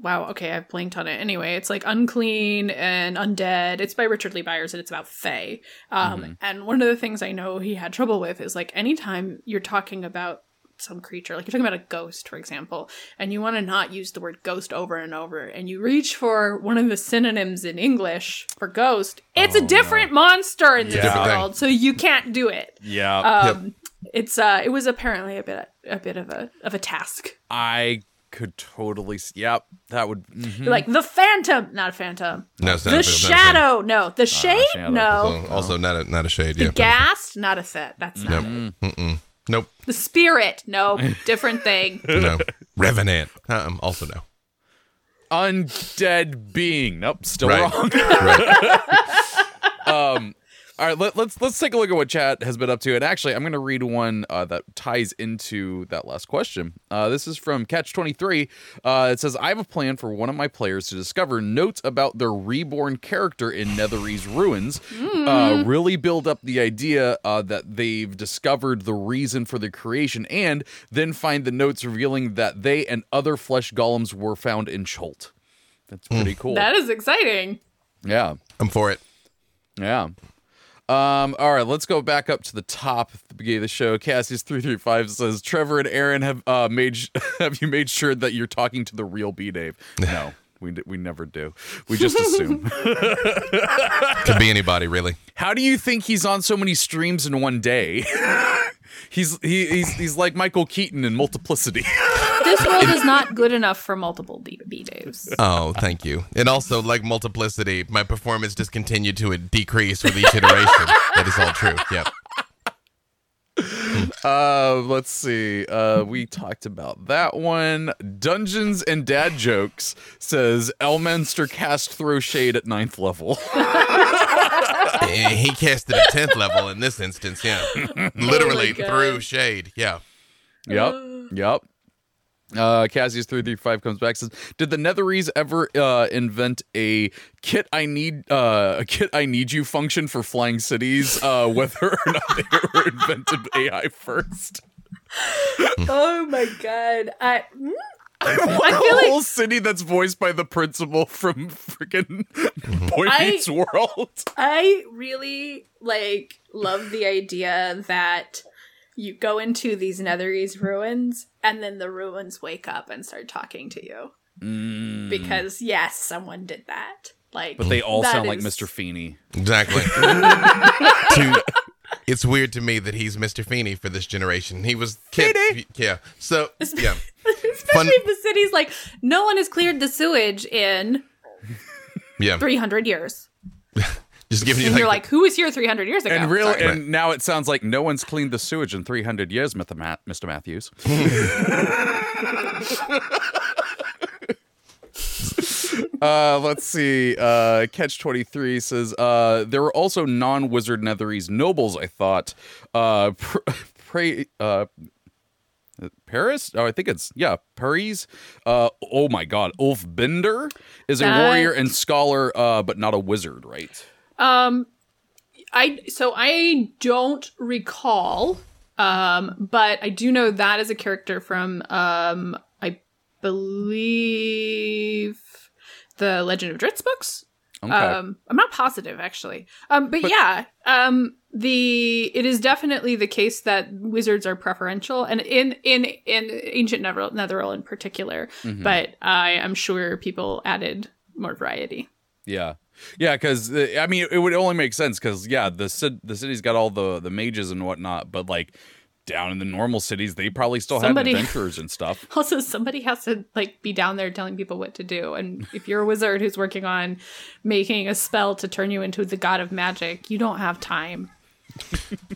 Wow, okay, I've blinked on it. Anyway, it's like Unclean and Undead. It's by Richard Lee Byers and it's about Fae. Um and one of the things I know he had trouble with is like anytime you're talking about some creature, like you're talking about a ghost, for example, and you want to not use the word ghost over and over, and you reach for one of the synonyms in English for ghost, it's a different monster in this Yeah. Different world, so you can't do it. Yeah. Um, it's uh, it was apparently a bit a bit of a of a task. I could totally. s- Yep. That would. mhm. Like the phantom, not a phantom. No, it's not The a- it's not a shadow, no. The shade, shadow. no. thing. Also, not a not a shade. The Yeah. ghast, not a set. That's not Nope. it. Mm-mm. Nope. The spirit, no. Different thing. No. Revenant. Um, also no. undead being. Nope. Still Right. wrong. right. All right, let, let's let's take a look at what chat has been up to. And actually, I'm going to read one uh, that ties into that last question. Uh, this is from Catch 23. Uh, it says, "I have a plan for one of my players to discover notes about their reborn character in Netherese ruins. Uh, really build up the idea uh, that they've discovered the reason for the creation, and then find the notes revealing that they and other flesh golems were found in Cholt. That's pretty cool. That is exciting. yeah." I'm for it. Yeah. Um, all right, let's go back up to the top at the beginning of the show. Cassius three three five says Trevor and Erin have uh, made have you made sure that you're talking to the real B Dave? No, we d- we never do. We just assume. Could be anybody, really. How do you think he's on so many streams in one day? He's he, he's he's like Michael Keaton in Multiplicity. This world is not good enough for multiple B, B Daves. Oh, thank you. And also, like multiplicity, my performance just continued to decrease with each iteration. that is all true. Yep. Uh, let's see. Uh, we talked about that one. Dungeons and Dad jokes says Elminster cast throw shade at ninth level. He casted a tenth level in this instance. Yeah, literally God. through shade. Yeah. yep. Yep. Uh, Cassius three three five comes back says, "Did the Netherese ever uh, invent a kit I need uh, a kit I need you function for flying cities? Uh, whether or not they ever invented AI first? oh my god. I mm, I feel a like- whole city that's voiced by the principal from freaking Boy I- Meets World. I really like love the idea that you go into these Netherese ruins and then the ruins wake up and start talking to you. Mm. Because yes, someone did that. Like But they all that sound like Mr. Feeney. Exactly. To- it's weird to me that he's Mr. Feeney for this generation. He was Kip, yeah. So yeah, Especially Fun- if the city's like, no one has cleared the sewage in yeah. 300 years. Just giving you And like, you're like, who was here 300 years ago? And real, Sorry. and now it sounds like no one's cleaned the sewage in 300 years, Mr. Matthews. uh, let's see. Uh, Catch 23 says uh, there were also non wizard Netherese nobles, I thought. Uh, pr- pray. Uh, Paris? Oh, I think it's yeah, Paris. Uh, oh my God, Ulf Binder is a That- warrior and scholar, uh, but not a wizard, right? Um, I so I don't recall, um, but I do know that is a character from um, I believe the Legend of Drizzt books. Okay. Um, I'm not positive actually. Um, but, yeah, um, the it is definitely the case that wizards are preferential, and in in in ancient Nether- Netheril in particular. Mhm. But I am sure people added more variety. Yeah, yeah, because uh, I mean, it would only make sense because yeah, the ci- the city's got all the the mages and whatnot, but like down in the normal cities, they probably still Somebody- had adventurers and stuff. Also, somebody has to like be down there telling people what to do. And if you're a wizard who's working on making a spell to turn you into the god of magic, you don't have time.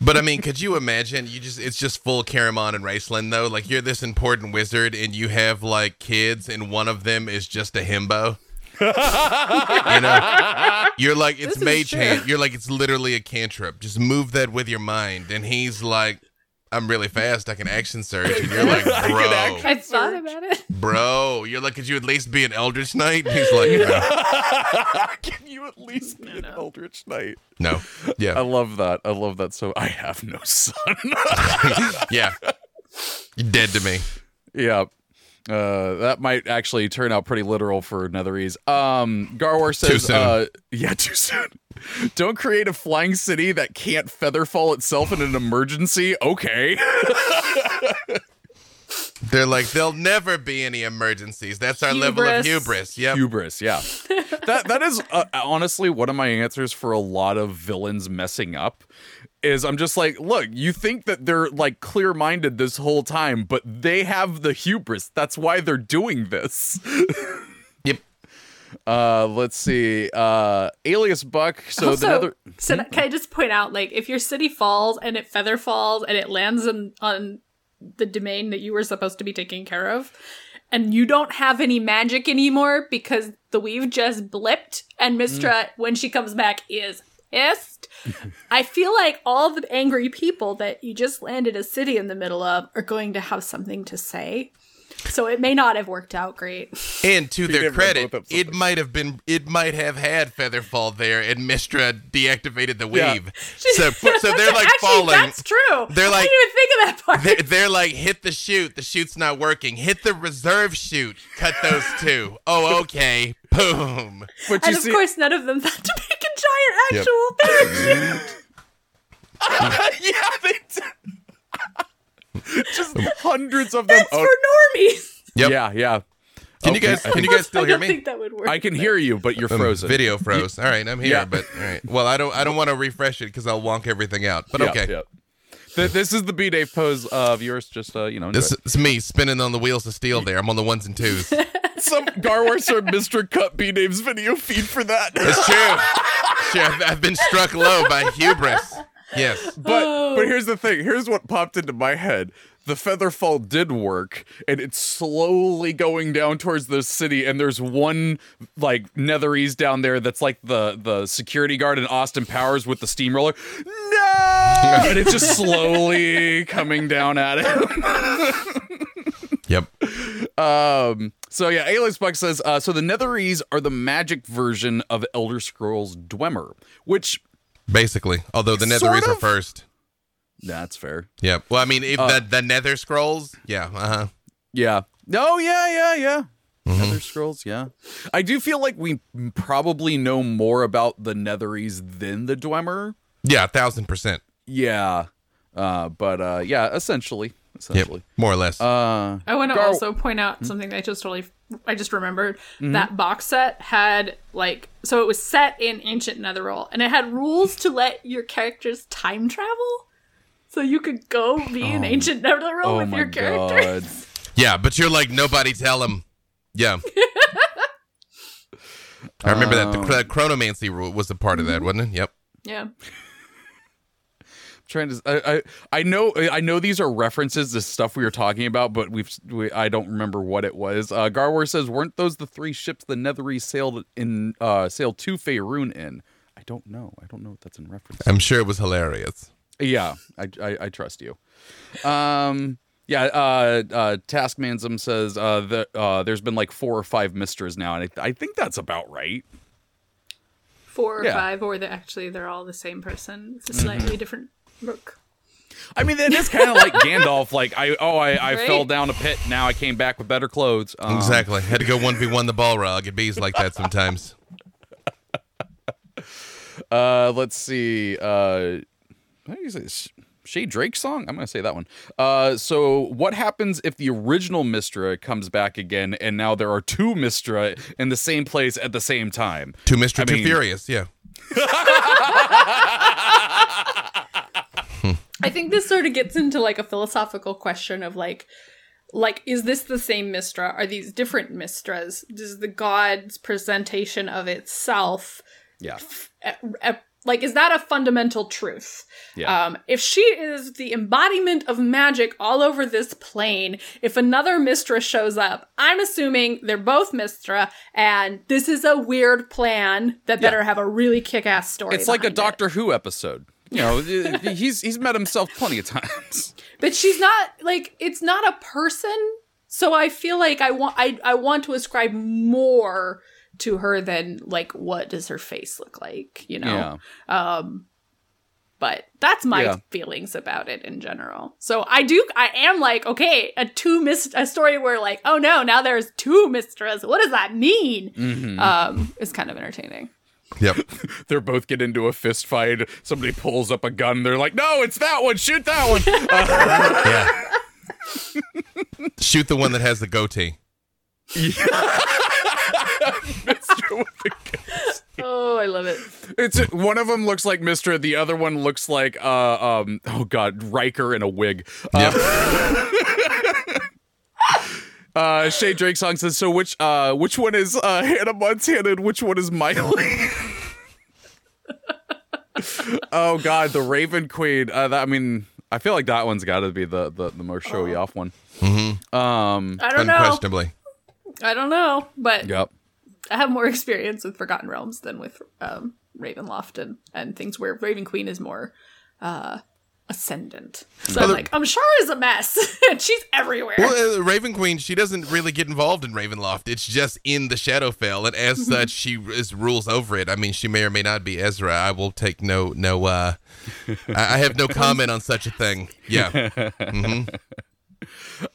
But I mean, could you imagine? You just it's just full Caramon and Raistlin though. Like you're this important wizard, and you have like kids, and one of them is just a himbo. You know, you're like it's This is mage true. hand. You're like it's literally a cantrip. Just move that with your mind, and he's like, "I'm really fast. I can action surge," and you're like, I can "Bro, I thought about it. bro." You're like, "Could you at least be an Eldritch Knight?" And he's like, "No." Can you at least be an Eldritch Knight? no. Yeah. I Yeah, love that. I love that. So I have no son. yeah. You're dead to me. yeah. Uh, that might actually turn out pretty literal for Netherese. Um, Garwar says, soon. Uh, yeah, too soon. Don't create a flying city that can't featherfall itself in an emergency. Okay. They're like, there'll never be any emergencies. That's our level of Hubris. Yeah, Hubris, yeah. that that is uh, honestly one of my answers for a lot of villains messing up. Is I'm just like, look, you think that they're like clear minded this whole time, but they have the hubris. That's why they're doing this. Yep. Uh, let's see. Uh, Alias Buck. So also, the other. so that- can I just point out, like, if your city falls and it feather falls and it lands on, on the domain that you were supposed to be taking care of, and you don't have any magic anymore because the weave just blipped, and Mystra, when she comes back, is pissed. I feel like all the angry people that you just landed a city in the middle of are going to have something to say. So it may not have worked out great. And to their credit, it might have been, it might have had Featherfall there, and Mystra deactivated the Yeah. So, so they're like Actually, falling. That's true. They're I like- didn't even think of that part. They're, they're like, hit the shoot, The shoot's not working. Hit the reserve shoot. Cut those two. Oh, okay. Boom. But and you of see, course, none of them thought to make a giant actual parachute. yeah, they did. just hundreds of them. That's Oh, for normies. Yep. Yeah, yeah. Can you guys? Can you guys still I hear don't me? think that would work. I can hear you, but you're Um, frozen. Video froze. All right, I'm here, Yeah. but all right. Well, I don't. I don't want to refresh it because I'll wonk everything out. But Yeah, okay. yeah. Th- This is the B Dave pose of yours. Just uh, you know, enjoy This is me spinning on the wheels of steel. There, I'm on the ones and twos. some Garwars or Mr. Cut B Dave's video feed for that. It's true. Sure, I've, I've been struck low by hubris. Yes. But Oh. but here's the thing. Here's what popped into my head. The feather fall did work, and it's slowly going down towards the city. And there's one like Netherese down there that's like the the security guard in Austin Powers with the steamroller. No, and it's just slowly coming down at him. Yep. Um. So yeah, Alias Buck says. Uh, so the Netherese are the magic version of Elder Scrolls Dwemer, which Basically. Although the Netherese are first. that's fair. Yeah. Well, I mean, if Uh, the the Nether Scrolls, yeah. Uh huh. Yeah. Oh yeah, yeah, yeah. Mm-hmm. Nether Scrolls, yeah. I do feel like we probably know more about the Netherese than the Dwemer. Yeah, a thousand percent. Yeah. Uh, but uh, yeah, essentially, Yep. essentially. More or less. Uh, I want to Gar- also point out something that I just totally, I just remembered. Mm-hmm. That box set had like, so it was set in ancient Netheril, and it had rules to let your characters time travel, so you could go be in ancient Netheril oh with your characters. god. yeah, but you're like nobody tell him. Yeah. I remember that the Um, chronomancy rule was a part of that, wasn't it? Yep. Yeah, trying to I, I I know I know these are references to stuff we were talking about, but we've we, I don't remember what it was. Uh, Garwar says, "Weren't those the three ships the Netherese sailed in uh sailed to Faerun in?" I don't know. I don't know what that's in reference. I'm sure it was hilarious. Yeah, I, I, I trust you. Um, yeah. Uh, uh, Taskmansum says uh, that uh, there's been like four or five mystras now, and I, I think that's about right. four or Yeah. five, or they actually they're all the same person. It's a Mm-hmm. slightly different look. I mean, it is kind of like Gandalf. Like I oh I, I Right? fell down a pit. Now I came back with better clothes. Um, Exactly. Had to go one v one the ball Balrog. It bees like that sometimes. Uh, let's see. Uh, how do you say? Shay Drake song? I'm gonna say that one. Uh, so what happens if the original Mystra comes back again, and now there are two Mystra in the same place at the same time? Two Mr. I Too mean- Furious. Yeah. I think this sort of gets into like a philosophical question of like like is this the same mystra are these different mystras does the god's presentation of itself Yeah. like is that a fundamental truth Yeah. um if she is the embodiment of magic all over this plane if another mystra shows up i'm assuming they're both mystra and this is a weird plan that better have a really kick-ass story It's like a behind it. Doctor Who episode. You know, he's he's met himself plenty of times. but she's not like it's not a person so i feel like i want i, I want to ascribe more to her than like what does her face look like you know Yeah. um but that's my Yeah. feelings about it in general so i do i am like okay a two mist a story where like oh no now there's two mistresses. what does that mean Mhm. um is kind of entertaining Yep. They're both get into a fist fight. Somebody pulls up a gun. They're like, "No, it's that one. Shoot that one." Yeah. Shoot the one that has the goatee. Mystra with the gun. oh i love it It's one of them looks like Mister. The other one looks like uh um oh god Riker in a wig. Yep. Uh, Shay Drake song says so. Which uh which one is uh Hannah Montana and which one is Miley? oh god, the Raven Queen. Uh, that, I mean, I feel like that one's got to be the the, the most showy off one. Mm-hmm. Um. i don't know Unquestionably. i don't know but Yep. I have more experience with Forgotten Realms than with um, Ravenloft and, and things where Raven Queen is more uh, ascendant. So Well, I'm like, I'm sure is a mess, and she's everywhere. Well, uh, Raven Queen, she doesn't really get involved in Ravenloft. It's just in the Shadowfell, and as such, she is rules over it. I mean, she may or may not be Ezra. I will take no no. uh I I have no comment on such a thing. Yeah, hmm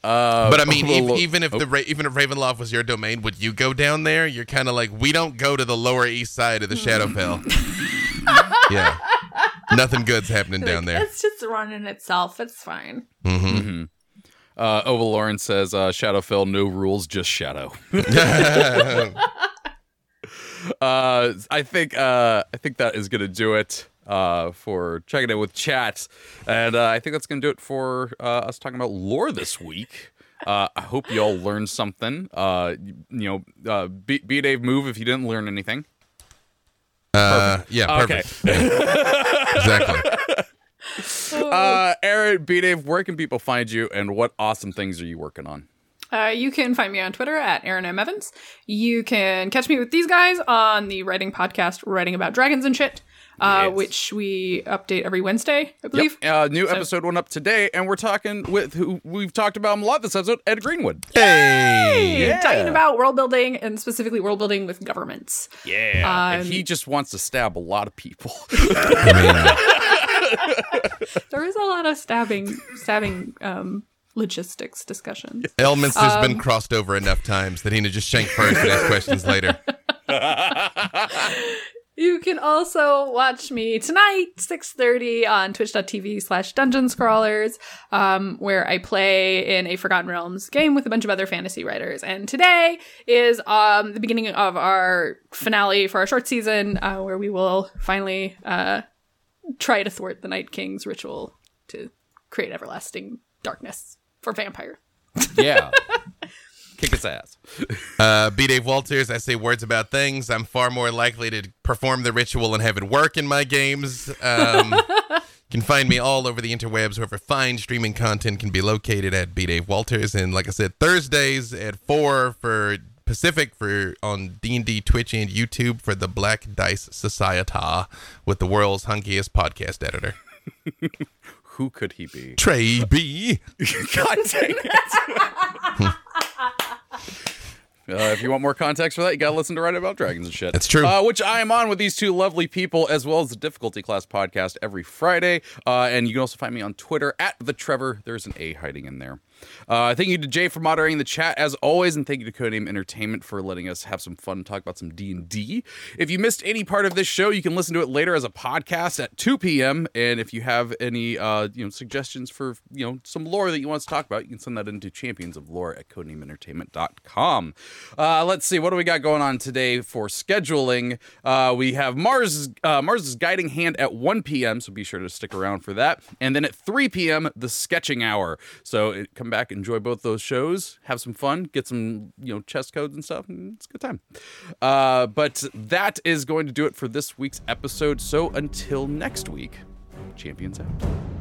Uh, but I mean, well, ev- even if the Ra- even if Ravenloft was your domain, would you go down there? You're kind of like, we don't go to the lower east side of the Shadowfell. yeah, nothing good's happening down there. It's just running itself. It's fine. hmm mhm. Uh, Oval Lauren says, uh, Shadowfell, no rules, just shadow. uh, I think uh, I think that is gonna do it uh, for checking in with chat, and uh, I think that's gonna do it for uh, us talking about lore this week. Uh, I hope y'all learned something. Uh, you, you know, uh, be, be Dave move if you didn't learn anything. Uh, yeah, perfect. Yeah. exactly. Uh, Erin, B Dave, where can people find you and what awesome things are you working on? Uh, you can find me on Twitter at Erin M. Evans. You can catch me with these guys on the writing podcast, Writing About Dragons and Shit, uh, Yes. which we update every Wednesday, I believe. Yep. Uh, new episode went up today, and we're talking with who we've talked about him a lot this episode, Ed Greenwood. Hey. Yeah. Talking about world building and specifically world building with governments. Yeah. and Um, he just wants to stab a lot of people. There is a lot of stabbing, stabbing um, logistics discussions. Elminster's Um, been crossed over enough times that he can just shank first and ask questions later. You can also watch me tonight, 6.30 on twitch.tv slash dungeon scrawlers, um, where I play in a Forgotten Realms game with a bunch of other fantasy writers. And today is um, the beginning of our finale for our short season, uh, where we will finally uh, try to thwart the Night King's ritual to create everlasting darkness for vampire. yeah. Kick his ass. Uh, B. Dave Walters, I say words about things. I'm far more likely to perform the ritual and have it work in my games. Um, you can find me all over the interwebs. Wherever fine streaming content can be located at B. Dave Walters. And like I said, Thursdays at 4 for Pacific for on D&D Twitch and YouTube for the Black Dice Society with the world's hunkiest podcast editor. Who could he be? Trey B. God dang it. Uh, if you want more context for that, you gotta listen to Write About Dragons and shit. That's true. Uh, which I am on with these two lovely people, as well as the Difficulty Class podcast every Friday. Uh, and you can also find me on Twitter at the Trevor. There's an A hiding in there. Uh, thank you to Jay for moderating the chat as always, and thank you to Codename Entertainment for letting us have some fun and talk about some D and D. If you missed any part of this show, you can listen to it later as a podcast at 2 p.m. And if you have any uh, you know suggestions for you know some lore that you want us to talk about, you can send that into Champions of Lore at codenameentertainment.com. Uh, let's see what do we got going on today for scheduling. Uh, we have Mars uh, Mars's guiding hand at 1 p.m. So be sure to stick around for that. And then at 3 p.m. the sketching hour. So it, come back, enjoy both those shows, have some fun, get some you know chess codes and stuff. And it's a good time. Uh, but that is going to do it for this week's episode. So until next week, champions out.